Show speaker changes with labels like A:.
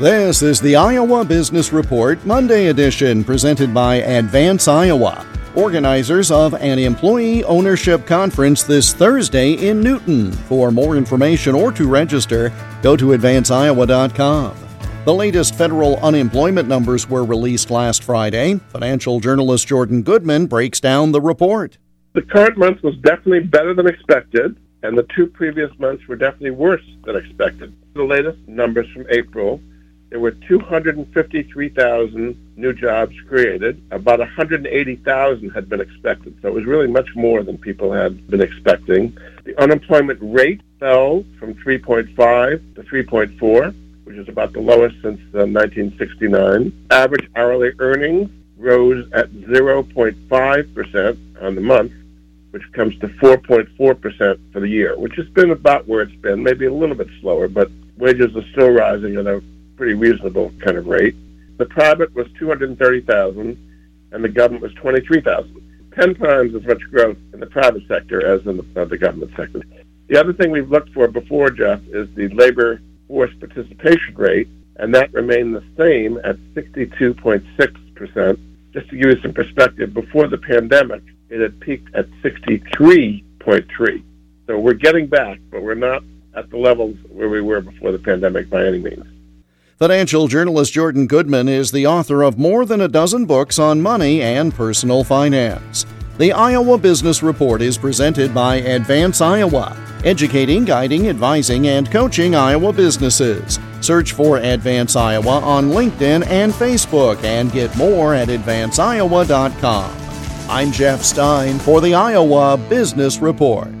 A: This is the Iowa Business Report Monday edition presented by Advance Iowa, organizers of an employee ownership conference this Thursday in Newton. For more information or to register, go to advanceiowa.com. The latest federal unemployment numbers were released last Friday. Financial journalist Jordan Goodman breaks down the report.
B: The current month was definitely better than expected, and the two previous months were definitely worse than expected. The latest numbers from April there were 253,000 new jobs created. About 180,000 had been expected, so it was really much more than people had been expecting. The unemployment rate fell from 3.5 to 3.4, which is about the lowest since uh, 1969. Average hourly earnings rose at 0.5% on the month, which comes to 4.4% for the year, which has been about where it's been, maybe a little bit slower, but wages are still rising at a pretty reasonable kind of rate. The private was 230,000 and the government was 23,000. 10 times as much growth in the private sector as in the, uh, the government sector. The other thing we've looked for before, Jeff, is the labor force participation rate, and that remained the same at 62.6%. Just to give you some perspective, before the pandemic, it had peaked at 63.3. So we're getting back, but we're not at the levels where we were before the pandemic by any means.
A: Financial journalist Jordan Goodman is the author of more than a dozen books on money and personal finance. The Iowa Business Report is presented by Advance Iowa, educating, guiding, advising, and coaching Iowa businesses. Search for Advance Iowa on LinkedIn and Facebook and get more at advanceiowa.com. I'm Jeff Stein for the Iowa Business Report.